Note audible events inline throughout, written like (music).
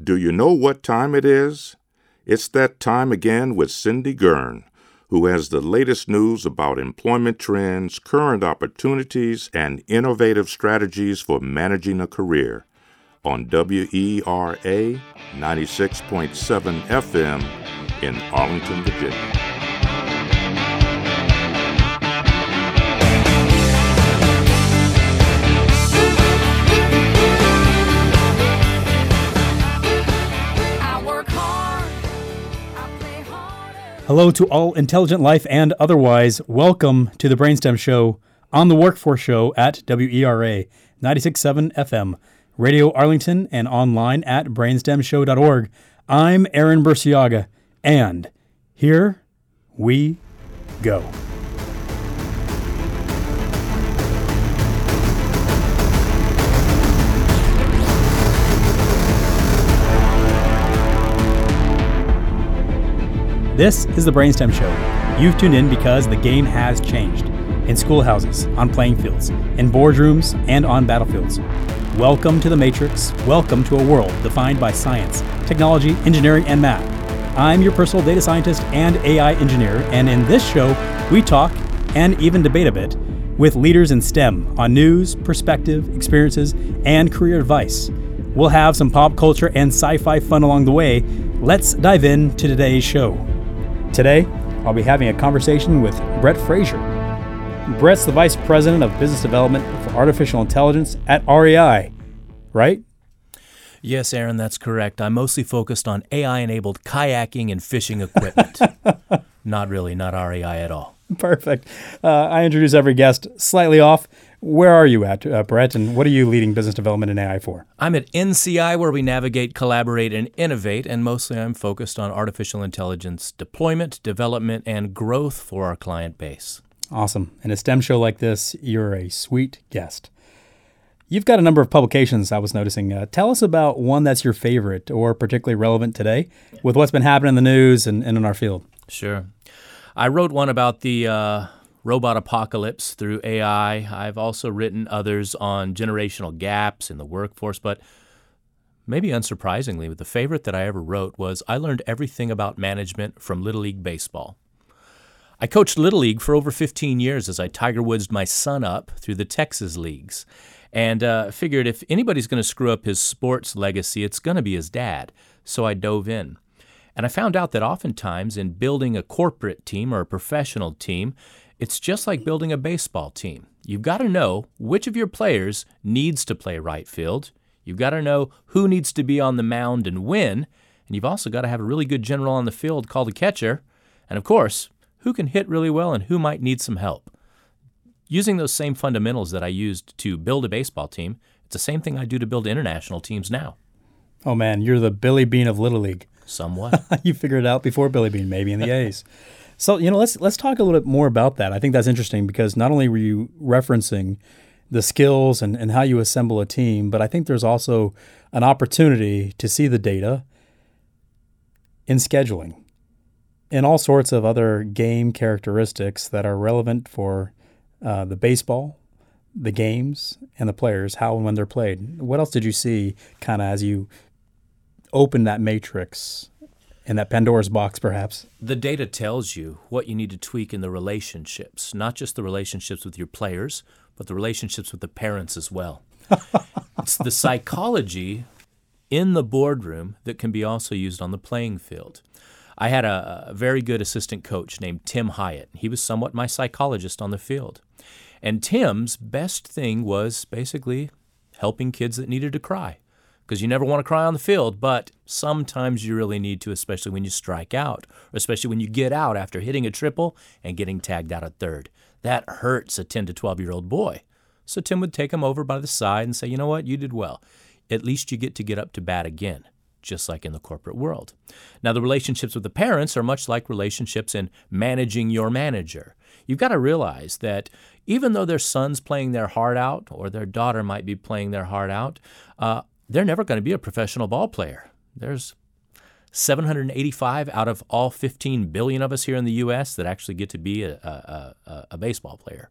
Do you know what time it is? It's that time again with Cindy Gurn, who has the latest news about employment trends, current opportunities, and innovative strategies for managing a career on WERA 96.7 FM in Arlington, Virginia. Hello to all intelligent life and otherwise. Welcome to the Brainstem Show on the Workforce Show at WERA 96.7 FM, Radio Arlington, and online at brainstemshow.org. I'm Aaron Burciaga, and here we go. This is the Brainstem Show. You've tuned in because the game has changed in schoolhouses, on playing fields, in boardrooms, and on battlefields. Welcome to the Matrix. Welcome to a world defined by science, technology, engineering, and math. I'm your personal data scientist and AI engineer, and in this show, we talk and even debate a bit with leaders in STEM on news, perspective, experiences, and career advice. We'll have some pop culture and sci fi fun along the way. Let's dive into today's show. Today, I'll be having a conversation with Brett Fraser. Brett's the Vice President of Business Development for Artificial Intelligence at REI, right? Yes, Aaron, that's correct. I'm mostly focused on AI enabled kayaking and fishing equipment. (laughs) not really, not REI at all. Perfect. Uh, I introduce every guest slightly off. Where are you at, uh, Brett, and what are you leading business development in AI for? I'm at NCI, where we navigate, collaborate, and innovate, and mostly I'm focused on artificial intelligence deployment, development, and growth for our client base. Awesome. In a STEM show like this, you're a sweet guest. You've got a number of publications I was noticing. Uh, tell us about one that's your favorite or particularly relevant today with what's been happening in the news and, and in our field. Sure. I wrote one about the uh, robot apocalypse through AI. I've also written others on generational gaps in the workforce, but maybe unsurprisingly, the favorite that I ever wrote was I learned everything about management from Little League Baseball. I coached Little League for over 15 years as I Tiger Woods my son up through the Texas leagues. And uh, figured if anybody's going to screw up his sports legacy, it's going to be his dad. So I dove in. And I found out that oftentimes in building a corporate team or a professional team, it's just like building a baseball team. You've got to know which of your players needs to play right field. You've got to know who needs to be on the mound and when. And you've also got to have a really good general on the field called a catcher. And of course, who can hit really well and who might need some help. Using those same fundamentals that I used to build a baseball team, it's the same thing I do to build international teams now. Oh man, you're the Billy Beane of Little League. Somewhat. (laughs) you figured it out before Billy Beane, maybe in the A's. So you know, let's let's talk a little bit more about that. I think that's interesting because not only were you referencing the skills and, and how you assemble a team, but I think there's also an opportunity to see the data in scheduling and all sorts of other game characteristics that are relevant for uh, the baseball, the games, and the players, how and when they're played. What else did you see kind of as you opened that matrix in that Pandora's box, perhaps? The data tells you what you need to tweak in the relationships, not just the relationships with your players, but the relationships with the parents as well. (laughs) it's the psychology in the boardroom that can be also used on the playing field. I had a, a, very good assistant coach named Tim Hyatt. He was somewhat my psychologist on the field. And Tim's best thing was basically helping kids that needed to cry because you never want to cry on the field, but sometimes you really need to, especially when you strike out, especially when you get out after hitting a triple and getting tagged out at third. That hurts a 10 to 12 year old boy. So Tim would take him over by the side and say, You know what? You did well. At least you get to get up to bat again, just like in the corporate world. Now, the relationships with the parents are much like relationships in managing your manager. You've got to realize that even though their son's playing their heart out, or their daughter might be playing their heart out, uh, they're never going to be a professional ball player. There's 785 out of all 15 billion of us here in the U.S. that actually get to be a, a, a, baseball player.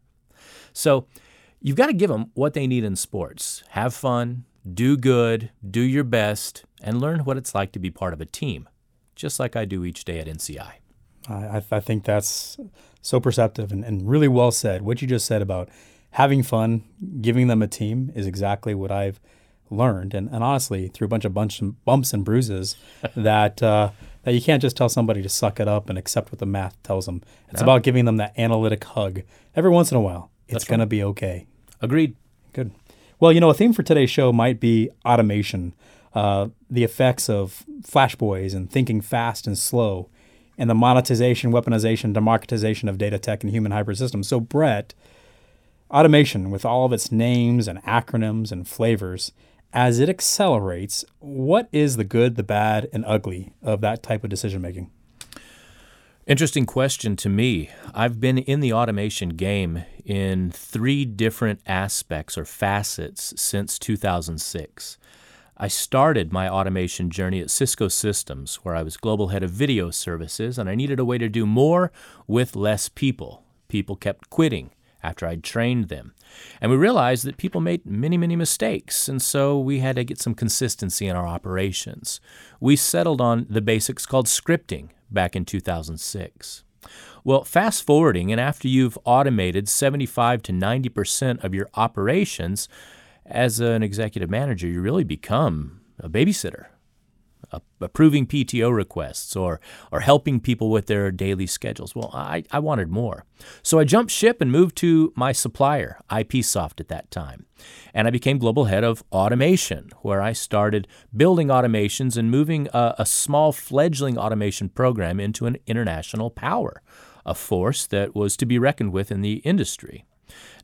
So you've got to give them what they need in sports have fun, do good, do your best, and learn what it's like to be part of a team, just like I do each day at NCI. I, I think that's so perceptive and, and really well said. What you just said about having fun, giving them a team is exactly what I've learned. And, and honestly, through a bunch of bunch of bumps and bruises, (laughs) that uh, that you can't just tell somebody to suck it up and accept what the math tells them. It's about giving them that analytic hug every once in a while. It's going to be okay. Agreed. Good. Well, you know, a theme for today's show might be automation, uh, the effects of flashboys and thinking fast and slow, and the monetization, weaponization, democratization of data tech and human hybrid systems. So, Brett, automation with all of its names and acronyms and flavors, as it accelerates, what is the good, the bad, and ugly of that type of decision making? Interesting question to me. I've been in the automation game in three different aspects or facets since 2006. I started my automation journey at Cisco Systems, where I was global head of video services, and I needed a way to do more with less people. People kept quitting after I'd trained them. And we realized that people made many, many mistakes, and so we had to get some consistency in our operations. We settled on the basics called scripting back in 2006. Well, fast forwarding, and after you've automated 75 to 90% of your operations, as an executive manager, you really become a babysitter approving PTO requests or, or helping people with their daily schedules. Well, I, I wanted more. So I jumped ship and moved to my supplier, IPsoft at that time. And I became global head of automation, where I started building automations and moving a, a small fledgling automation program into an international power, a force that was to be reckoned with in the industry.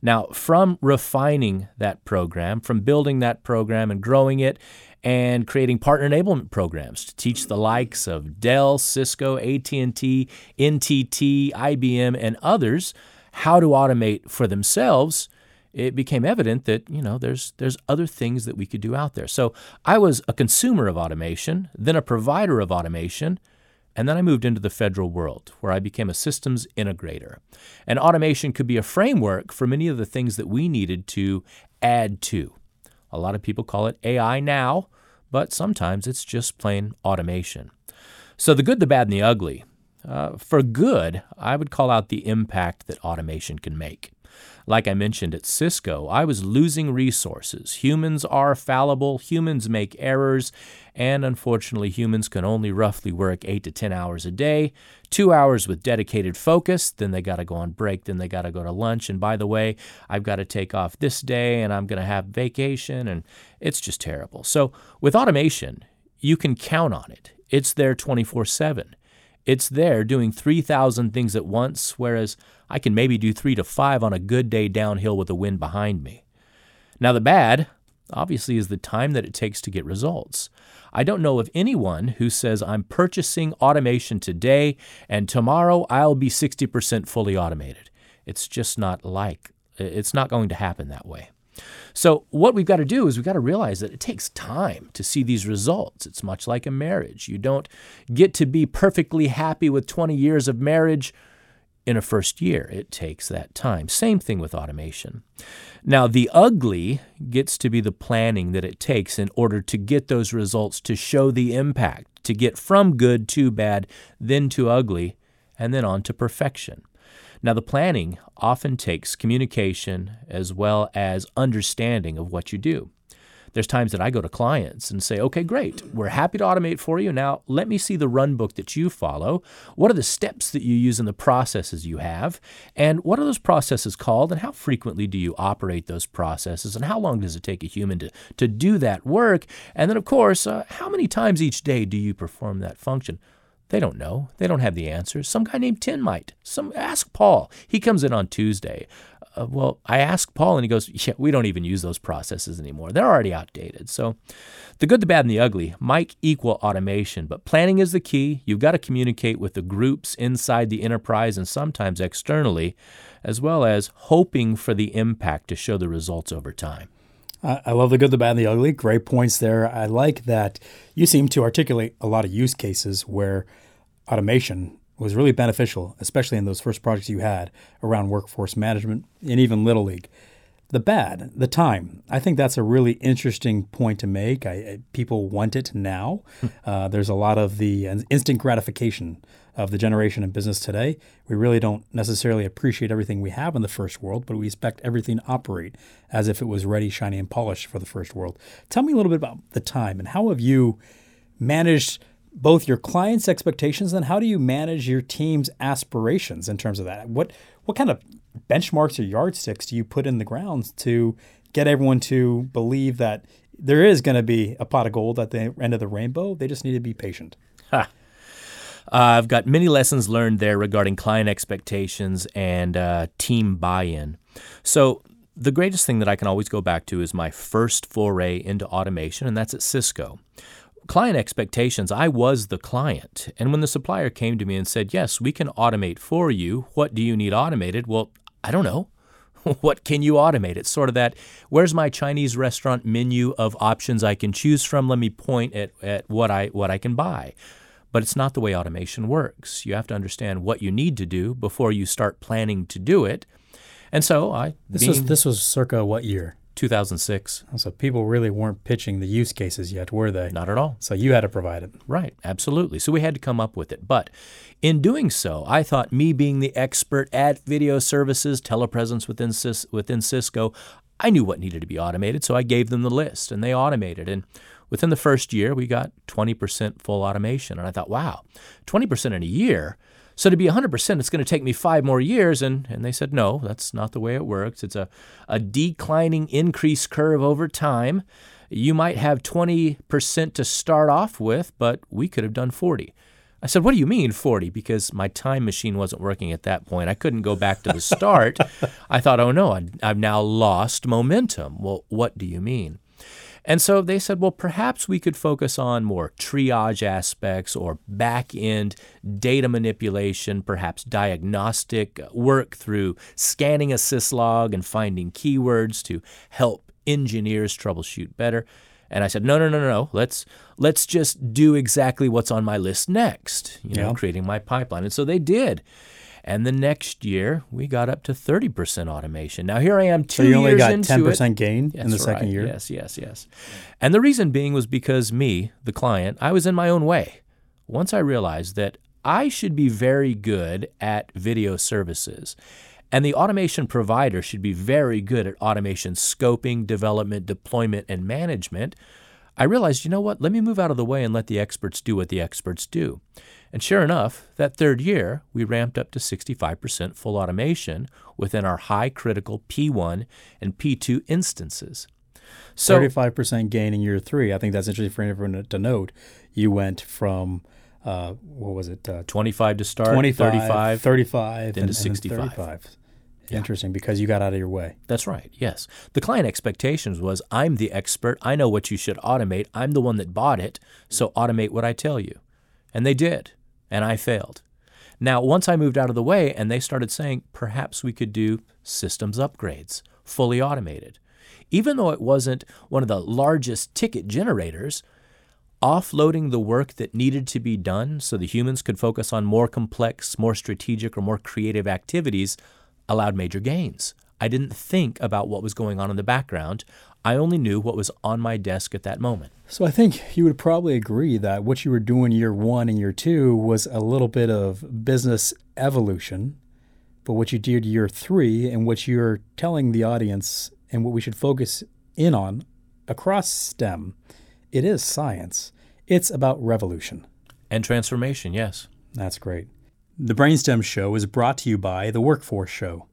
Now, from refining that program, from building that program and growing it and creating partner enablement programs to teach the likes of Dell, Cisco, AT&T, NTT, IBM and others how to automate for themselves, it became evident that, you know, there's there's other things that we could do out there. So, I was a consumer of automation, then a provider of automation, and then I moved into the federal world where I became a systems integrator. And automation could be a framework for many of the things that we needed to add to. A lot of people call it AI now, but sometimes it's just plain automation. So, the good, the bad, and the ugly. Uh, for good, I would call out the impact that automation can make. Like I mentioned at Cisco, I was losing resources. Humans are fallible, humans make errors, and unfortunately, humans can only roughly work 8 to 10 hours a day, two hours with dedicated focus, then they got to go on break, then they got to go to lunch. And by the way, I've got to take off this day and I'm going to have vacation, and it's just terrible. So, with automation, you can count on it, it's there 24 7. It's there doing 3,000 things at once, whereas I can maybe do three to five on a good day downhill with the wind behind me. Now, the bad, obviously, is the time that it takes to get results. I don't know of anyone who says, I'm purchasing automation today and tomorrow I'll be 60% fully automated. It's just not like, it's not going to happen that way. So, what we've got to do is we've got to realize that it takes time to see these results. It's much like a marriage. You don't get to be perfectly happy with 20 years of marriage in a first year. It takes that time. Same thing with automation. Now, the ugly gets to be the planning that it takes in order to get those results to show the impact, to get from good to bad, then to ugly, and then on to perfection. Now, the planning often takes communication as well as understanding of what you do. There's times that I go to clients and say, okay, great, we're happy to automate for you. Now, let me see the run book that you follow. What are the steps that you use in the processes you have? And what are those processes called? And how frequently do you operate those processes? And how long does it take a human to, to do that work? And then, of course, uh, how many times each day do you perform that function? They don't know. They don't have the answers. Some guy named Tim might. Some ask Paul. He comes in on Tuesday uh, well, I asked Paul, and he goes, Yeah, we don't even use those processes anymore. They're already outdated. So, the good, the bad, and the ugly might equal automation, but planning is the key. You've got to communicate with the groups inside the enterprise and sometimes externally, as well as hoping for the impact to show the results over time. I love the good, the bad, and the ugly. Great points there. I like that you seem to articulate a lot of use cases where automation was really beneficial, especially in those first projects you had around workforce management and even Little League. The bad, the time. I think that's a really interesting point to make. I, I, people want it now. uh, there's a lot of the instant gratification of the generation in business today. We really don't necessarily appreciate everything we have in the first world, but we expect everything to operate as if it was ready, shiny, and polished for the first world. Tell me a little bit about the time and how have you managed both your clients' expectations and how do you manage your team's aspirations in terms of that? What what kind of benchmarks or yardsticks do you put in the ground to get everyone to believe that there is going to be a pot of gold at the end of the rainbow? They just need to be patient. Ha. Uh, I've got many lessons learned there regarding client expectations and uh, team buy in. So, the greatest thing that I can always go back to is my first foray into automation, and that's at Cisco. Client expectations, I was the client. And when the supplier came to me and said, Yes, we can automate for you, what do you need automated? Well, I don't know. (laughs) what can you automate? It's sort of that where's my Chinese restaurant menu of options I can choose from? Let me point at, at what I what I can buy. But it's not the way automation works. You have to understand what you need to do before you start planning to do it. And so I This was this was circa what year? 2006. So people really weren't pitching the use cases yet, were they? Not at all. So you had to provide it. Right, absolutely. So we had to come up with it. But in doing so, I thought me being the expert at video services, telepresence within Cis- within Cisco, I knew what needed to be automated, so I gave them the list and they automated. And Within the first year, we got 20% full automation. And I thought, wow, 20% in a year. So to be 100%, it's going to take me five more years. And, and they said, no, that's not the way it works. It's a, a declining increase curve over time. You might have 20% to start off with, but we could have done 40. I said, What do you mean 40? Because my time machine wasn't working at that point. I couldn't go back to the start. (laughs) I thought, Oh no, I've now lost momentum. Well, what do you mean? And so they said, well, perhaps we could focus on more triage aspects or back end data manipulation, perhaps diagnostic work through scanning a syslog and finding keywords to help engineers troubleshoot better. And I said, no, no, no, no, no. Let's let's just do exactly what's on my list next. You know, yeah. creating my pipeline. And so they did. And the next year, we got up to 30% automation. Now, here I am two years into so you only got 10% it. gain That's in the second year? Yes, yes, yes. And the reason being was because me, the client, I was in my own way. Once I realized that I should be very good at video services. And the automation provider should be very good at automation scoping, development, deployment, and management. I realized, you know what? Let me move out of the way and let the experts do what the experts do. And sure enough, that third year, we ramped up to 65% full automation within our high critical P1 and P2 instances. So 35% gain in year three. I think that's interesting for everyone to note. You went from uh, what was it? Uh, 25 to start, 25, 35, 35, into 65. 35. Yeah. Interesting because you got out of your way. That's right. Yes. The client expectations was I'm the expert. I know what you should automate. I'm the one that bought it. So automate what I tell you. And they did. And I failed. Now, once I moved out of the way and they started saying perhaps we could do systems upgrades, fully automated. Even though it wasn't one of the largest ticket generators, offloading the work that needed to be done so the humans could focus on more complex, more strategic, or more creative activities allowed major gains. I didn't think about what was going on in the background. I only knew what was on my desk at that moment. So I think you would probably agree that what you were doing year one and year two was a little bit of business evolution. But what you did year three and what you're telling the audience and what we should focus in on across STEM, it is science. It's about revolution. And transformation, yes. That's great. The Brainstem Show is brought to you by The Workforce Show,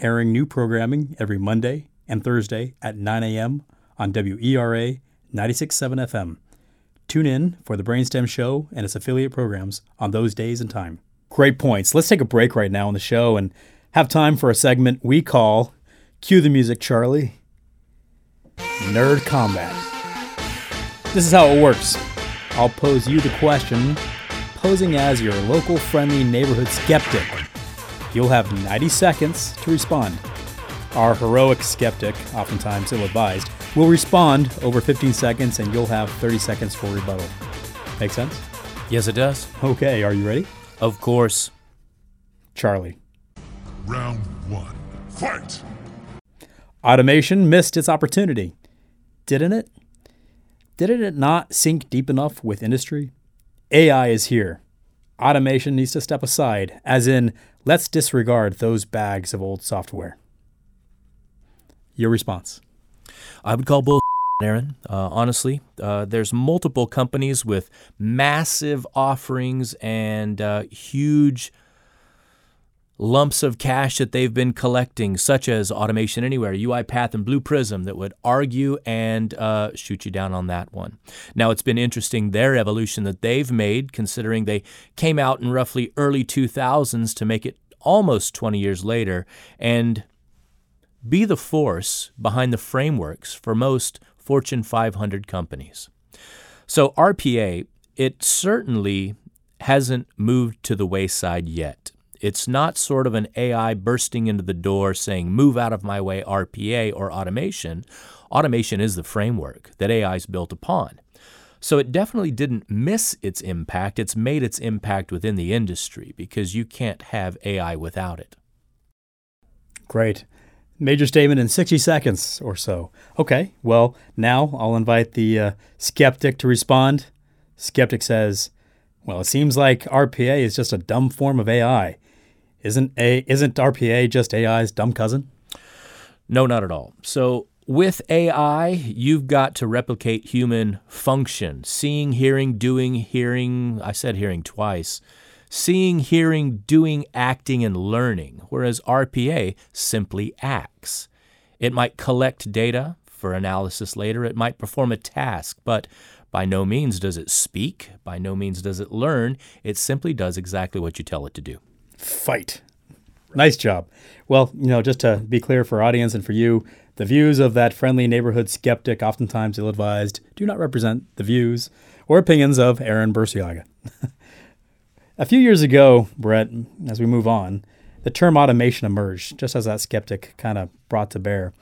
airing new programming every Monday and Thursday at 9 a.m. on WERA 96.7 FM. Tune in for The Brainstem Show and its affiliate programs on those days and time. Great points. Let's take a break right now on the show and have time for a segment we call Cue the Music, Charlie Nerd Combat. This is how it works. I'll pose you the question posing as your local friendly neighborhood skeptic. You'll have 90 seconds to respond. Our heroic skeptic, oftentimes ill advised, will respond over 15 seconds and you'll have 30 seconds for rebuttal. Make sense? Yes, it does. Okay, are you ready? Of course. Charlie. Round one. Fight! Automation missed its opportunity. Didn't it? Didn't it not sink deep enough with industry? AI is here. Automation needs to step aside, as in, let's disregard those bags of old software. Your response? I would call bull, (laughs) Aaron. Uh, honestly, uh, there's multiple companies with massive offerings and uh, huge lumps of cash that they've been collecting, such as Automation Anywhere, UiPath, and Blue Prism, that would argue and uh, shoot you down on that one. Now, it's been interesting their evolution that they've made, considering they came out in roughly early 2000s to make it almost 20 years later, and be the force behind the frameworks for most Fortune 500 companies. So, RPA, it certainly hasn't moved to the wayside yet. It's not sort of an AI bursting into the door saying, move out of my way, RPA or automation. Automation is the framework that AI is built upon. So it definitely didn't miss its impact. It's made its impact within the industry because you can't have AI without it. Great. Major statement in 60 seconds or so. Okay, well, now I'll invite the uh, skeptic to respond. Skeptic says, Well, it seems like RPA is just a dumb form of AI. Isn't a isn't RPA just AI's dumb cousin? No, not at all. So with AI, you've got to replicate human function seeing, hearing, doing, hearing. I said hearing twice. Seeing, hearing, doing, acting, and learning, whereas RPA simply acts. It might collect data for analysis later, it might perform a task, but by no means does it speak, by no means does it learn. It simply does exactly what you tell it to do fight. Nice job. Well, you know, just to be clear for audience and for you, the views of that friendly neighborhood skeptic, oftentimes ill advised, do not represent the views or opinions of Aaron Burciaga. (laughs) A few years ago, Brett, as we move on, the term automation emerged, just as that skeptic kind of brought to bear.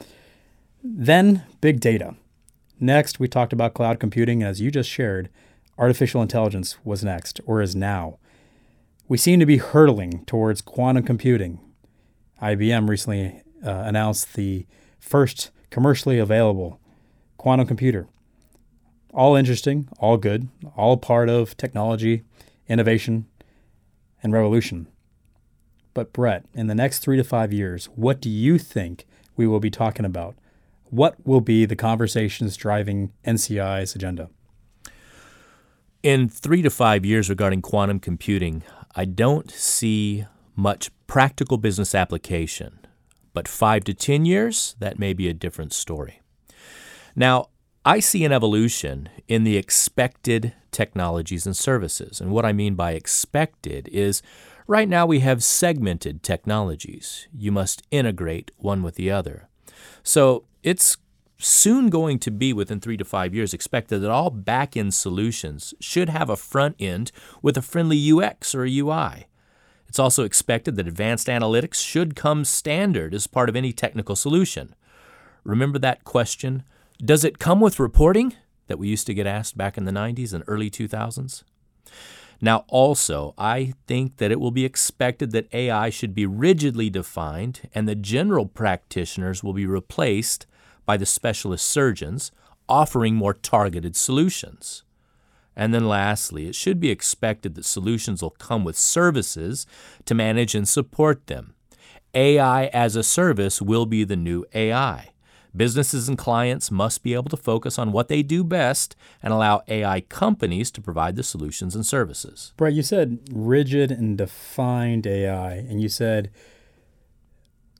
Then, big data. Next, we talked about cloud computing, as you just shared, artificial intelligence was next, or is now. We seem to be hurtling towards quantum computing. IBM recently uh, announced the first commercially available quantum computer. All interesting, all good, all part of technology, innovation, and revolution. But, Brett, in the next three to five years, what do you think we will be talking about? What will be the conversations driving NCI's agenda? In three to five years regarding quantum computing, I don't see much practical business application, but five to 10 years, that may be a different story. Now, I see an evolution in the expected technologies and services. And what I mean by expected is right now we have segmented technologies. You must integrate one with the other. So it's soon going to be within three to five years expected that all back end solutions should have a front end with a friendly UX or UI. It's also expected that advanced analytics should come standard as part of any technical solution. Remember that question? Does it come with reporting? That we used to get asked back in the 90s and early 2000s? Now, also, I think that it will be expected that AI should be rigidly defined and the general practitioners will be replaced by the specialist surgeons, offering more targeted solutions. And then lastly, it should be expected that solutions will come with services to manage and support them. AI as a service will be the new AI. Businesses and clients must be able to focus on what they do best and allow AI companies to provide the solutions and services. Brett, you said rigid and defined AI, and you said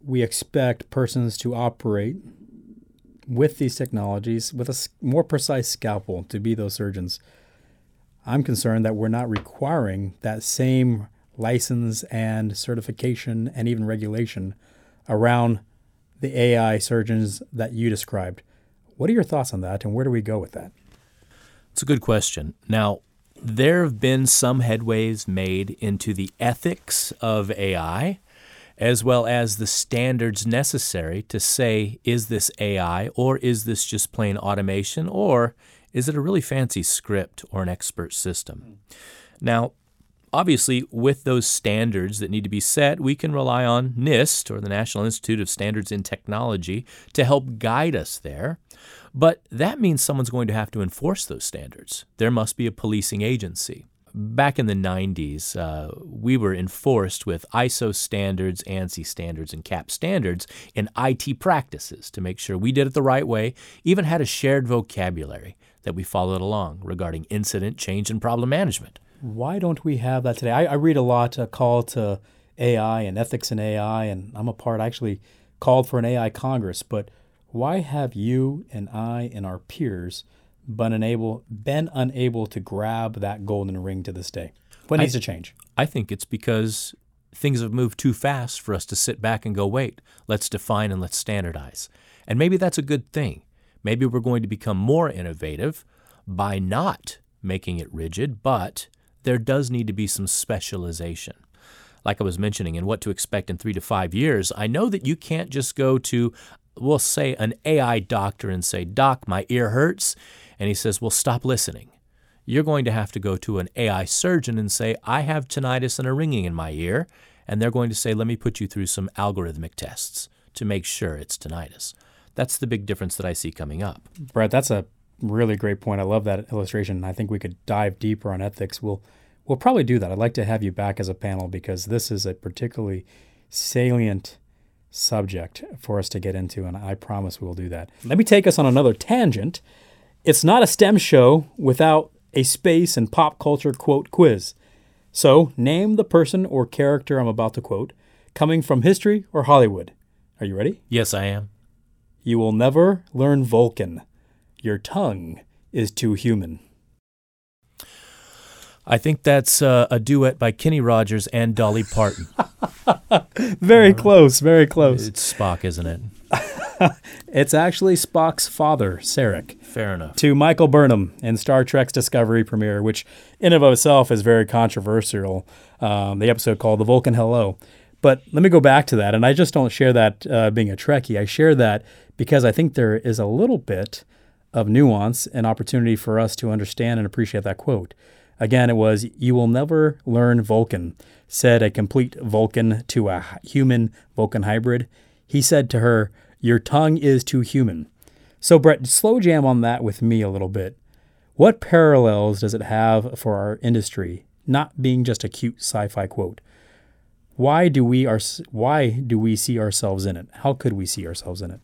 we expect persons to operate with these technologies with a more precise scalpel to be those surgeons. I'm concerned that we're not requiring that same license and certification and even regulation around the AI surgeons that you described. What are your thoughts on that and where do we go with that? It's a good question. Now, there have been some headways made into the ethics of AI as well as the standards necessary to say, is this AI or is this just plain automation or is it a really fancy script or an expert system? Now, obviously, with those standards that need to be set, we can rely on NIST or the National Institute of Standards in Technology to help guide us there. But that means someone's going to have to enforce those standards. There must be a policing agency. Back in the 90s, uh, we were enforced with ISO standards, ANSI standards, and CAP standards in IT practices to make sure we did it the right way, even had a shared vocabulary that we followed along regarding incident, change, and problem management. Why don't we have that today? I, I read a lot a call to AI and ethics in AI, and I'm a part, I actually called for an AI Congress, but why have you and I and our peers been unable, been unable to grab that golden ring to this day? What needs I, to change? I think it's because things have moved too fast for us to sit back and go, wait, let's define and let's standardize. And maybe that's a good thing. Maybe we're going to become more innovative by not making it rigid, but there does need to be some specialization. Like I was mentioning, in what to expect in three to five years, I know that you can't just go to, we'll say, an AI doctor and say, Doc, my ear hurts. And he says, Well, stop listening. You're going to have to go to an AI surgeon and say, I have tinnitus and a ringing in my ear. And they're going to say, Let me put you through some algorithmic tests to make sure it's tinnitus. That's the big difference that I see coming up. Brett, that's a really great point. I love that illustration. I think we could dive deeper on ethics. We'll we'll probably do that. I'd like to have you back as a panel because this is a particularly salient subject for us to get into, and I promise we will do that. Let me take us on another tangent. It's not a STEM show without a space and pop culture quote quiz. So, name the person or character I'm about to quote, coming from history or Hollywood. Are you ready? Yes, I am. You will never learn Vulcan. Your tongue is too human. I think that's uh, a duet by Kenny Rogers and Dolly Parton. (laughs) very close, very close. It's Spock, isn't it? (laughs) it's actually Spock's father, Sarek. Fair enough. To Michael Burnham in Star Trek's Discovery premiere, which in of itself is very controversial. Um, the episode called "The Vulcan Hello." But let me go back to that, and I just don't share that uh, being a Trekkie. I share that because I think there is a little bit of nuance and opportunity for us to understand and appreciate that quote. Again, it was, You will never learn Vulcan, said a complete Vulcan to a human Vulcan hybrid. He said to her, Your tongue is too human. So, Brett, slow jam on that with me a little bit. What parallels does it have for our industry, not being just a cute sci fi quote? Why do we are why do we see ourselves in it? How could we see ourselves in it?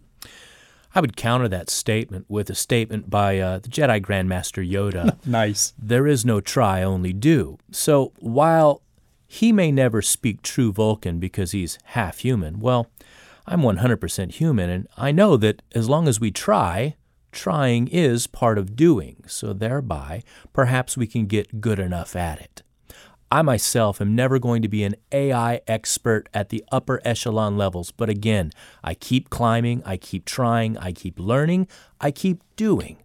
I would counter that statement with a statement by uh, the Jedi Grandmaster Yoda. (laughs) nice. There is no try, only do. So while he may never speak true Vulcan because he's half human, well, I'm 100% human, and I know that as long as we try, trying is part of doing. So thereby, perhaps we can get good enough at it. I myself am never going to be an AI expert at the upper echelon levels, but again, I keep climbing, I keep trying, I keep learning, I keep doing.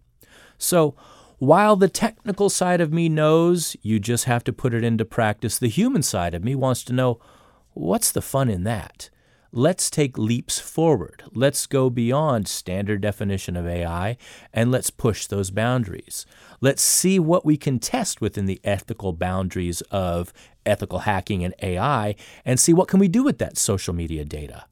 So, while the technical side of me knows you just have to put it into practice, the human side of me wants to know what's the fun in that? Let's take leaps forward. Let's go beyond standard definition of AI and let's push those boundaries. Let's see what we can test within the ethical boundaries of ethical hacking and AI and see what can we do with that social media data.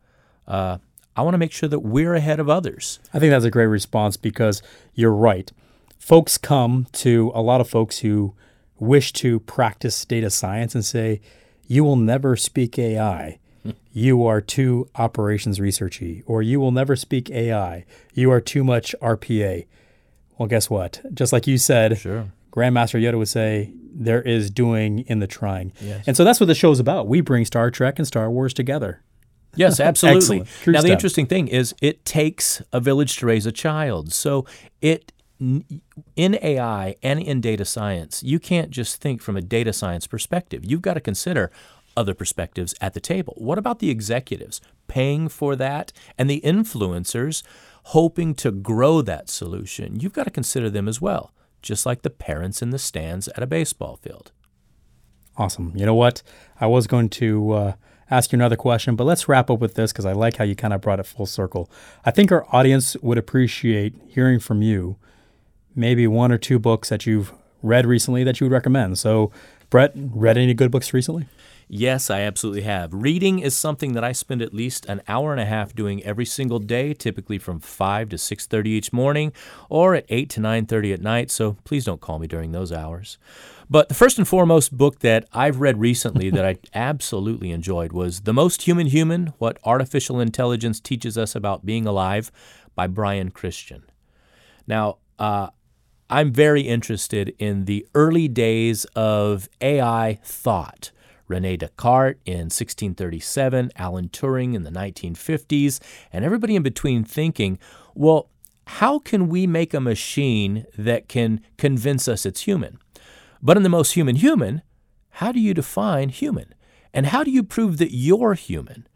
Uh, I want to make sure that we're ahead of others. I think that's a great response because you're right. Folks come to a lot of folks who wish to practice data science and say, you will never speak AI you are too operations researchy, or you will never speak AI. You are too much RPA. Well, guess what? Just like you said, sure. Grandmaster Yoda would say, there is doing in the trying. Yes. And so that's what the show's about. We bring Star Trek and Star Wars together. Yes, (laughs) absolutely. now, the interesting thing is it takes a village to raise a child. So it in AI and in data science, you can't just think from a data science perspective. You've got to consider other perspectives at the table. What about the executives paying for that and the influencers hoping to grow that solution? You've got to consider them as well, just like the parents in the stands at a baseball field. Awesome. You know what? I was going to uh, ask you another question, but let's wrap up with this because I like how you kind of brought it full circle. I think our audience would appreciate hearing from you maybe one or two books that you've read recently that you would recommend. So, Brett, read any good books recently? Yes, I absolutely have. Reading is something that I spend at least an hour and a half doing every single day, typically from 5 to 6:30 each morning or at 8 to 9:30 at night, so please don't call me during those hours. But the first and foremost book that I've read recently that I (laughs) absolutely enjoyed was The Most Human Human: What Artificial Intelligence Teaches Us About Being Alive by Brian Christian. Now, uh, I'm very interested in the early days of AI thought. Rene Descartes in 1637, Alan Turing in the 1950s, and everybody in between thinking, well, how can we make a machine that can convince us it's human? But in the most human human, how do you define human? And how do you prove that you're human?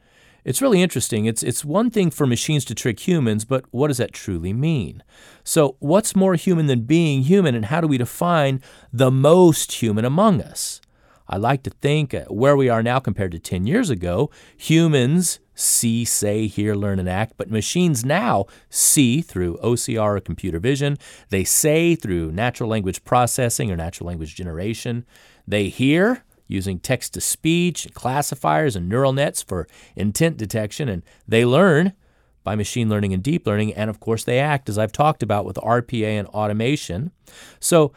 It's really interesting. It's, it's one thing for machines to trick humans, but what does that truly mean? So, what's more human than being human, and how do we define the most human among us? I like to think uh, where we are now compared to 10 years ago, humans see, say, hear, learn, and act, but machines now see through OCR or computer vision. They say through natural language processing or natural language generation. They hear using text to speech, classifiers, and neural nets for intent detection, and they learn by machine learning and deep learning, and of course, they act, as I've talked about, with RPA and automation. So,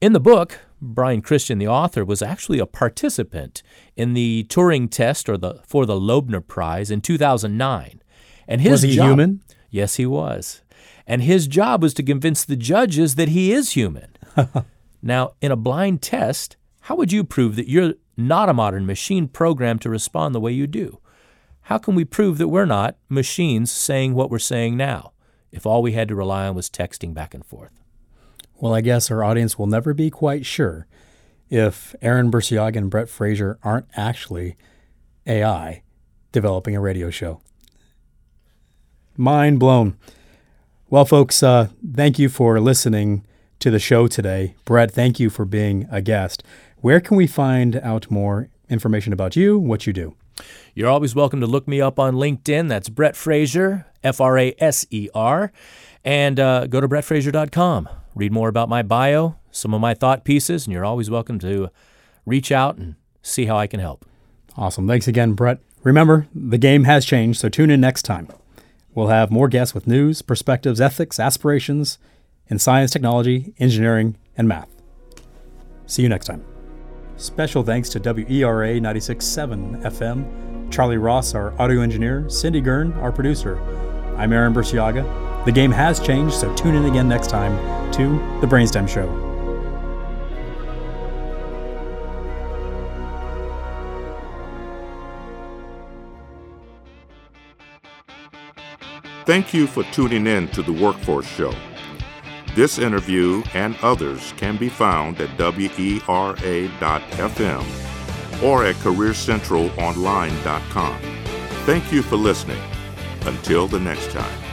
in the book, Brian Christian, the author, was actually a participant in the Turing test or the for the Loebner Prize in 2009. And his was he job, human? Yes, he was. And his job was to convince the judges that he is human. (laughs) now, in a blind test, how would you prove that you're not a modern machine programmed to respond the way you do? How can we prove that we're not machines saying what we're saying now if all we had to rely on was texting back and forth? Well, I guess our audience will never be quite sure if Aaron Burciaga and Brett Fraser aren't actually AI developing a radio show. Mind blown. Well, folks, uh, thank you for listening to the show today. Brett, thank you for being a guest. Where can we find out more information about you, what you do? You're always welcome to look me up on LinkedIn. That's Brett Fraser, F R A S E R. And uh, go to brettfraser.com read more about my bio, some of my thought pieces, and you're always welcome to reach out and see how I can help. Awesome. Thanks again, Brett. Remember, the game has changed, so tune in next time. We'll have more guests with news, perspectives, ethics, aspirations in science, technology, engineering, and math. See you next time. Special thanks to WERA 96.7 FM, Charlie Ross, our audio engineer, Cindy Gurn, our producer. I'm Aaron Burciaga. The game has changed, so tune in again next time to The Brainstem Show. Thank you for tuning in to the Workforce Show. This interview and others can be found at WERA.FM or at CareerCentralOnline.com. Thank you for listening. Until the next time.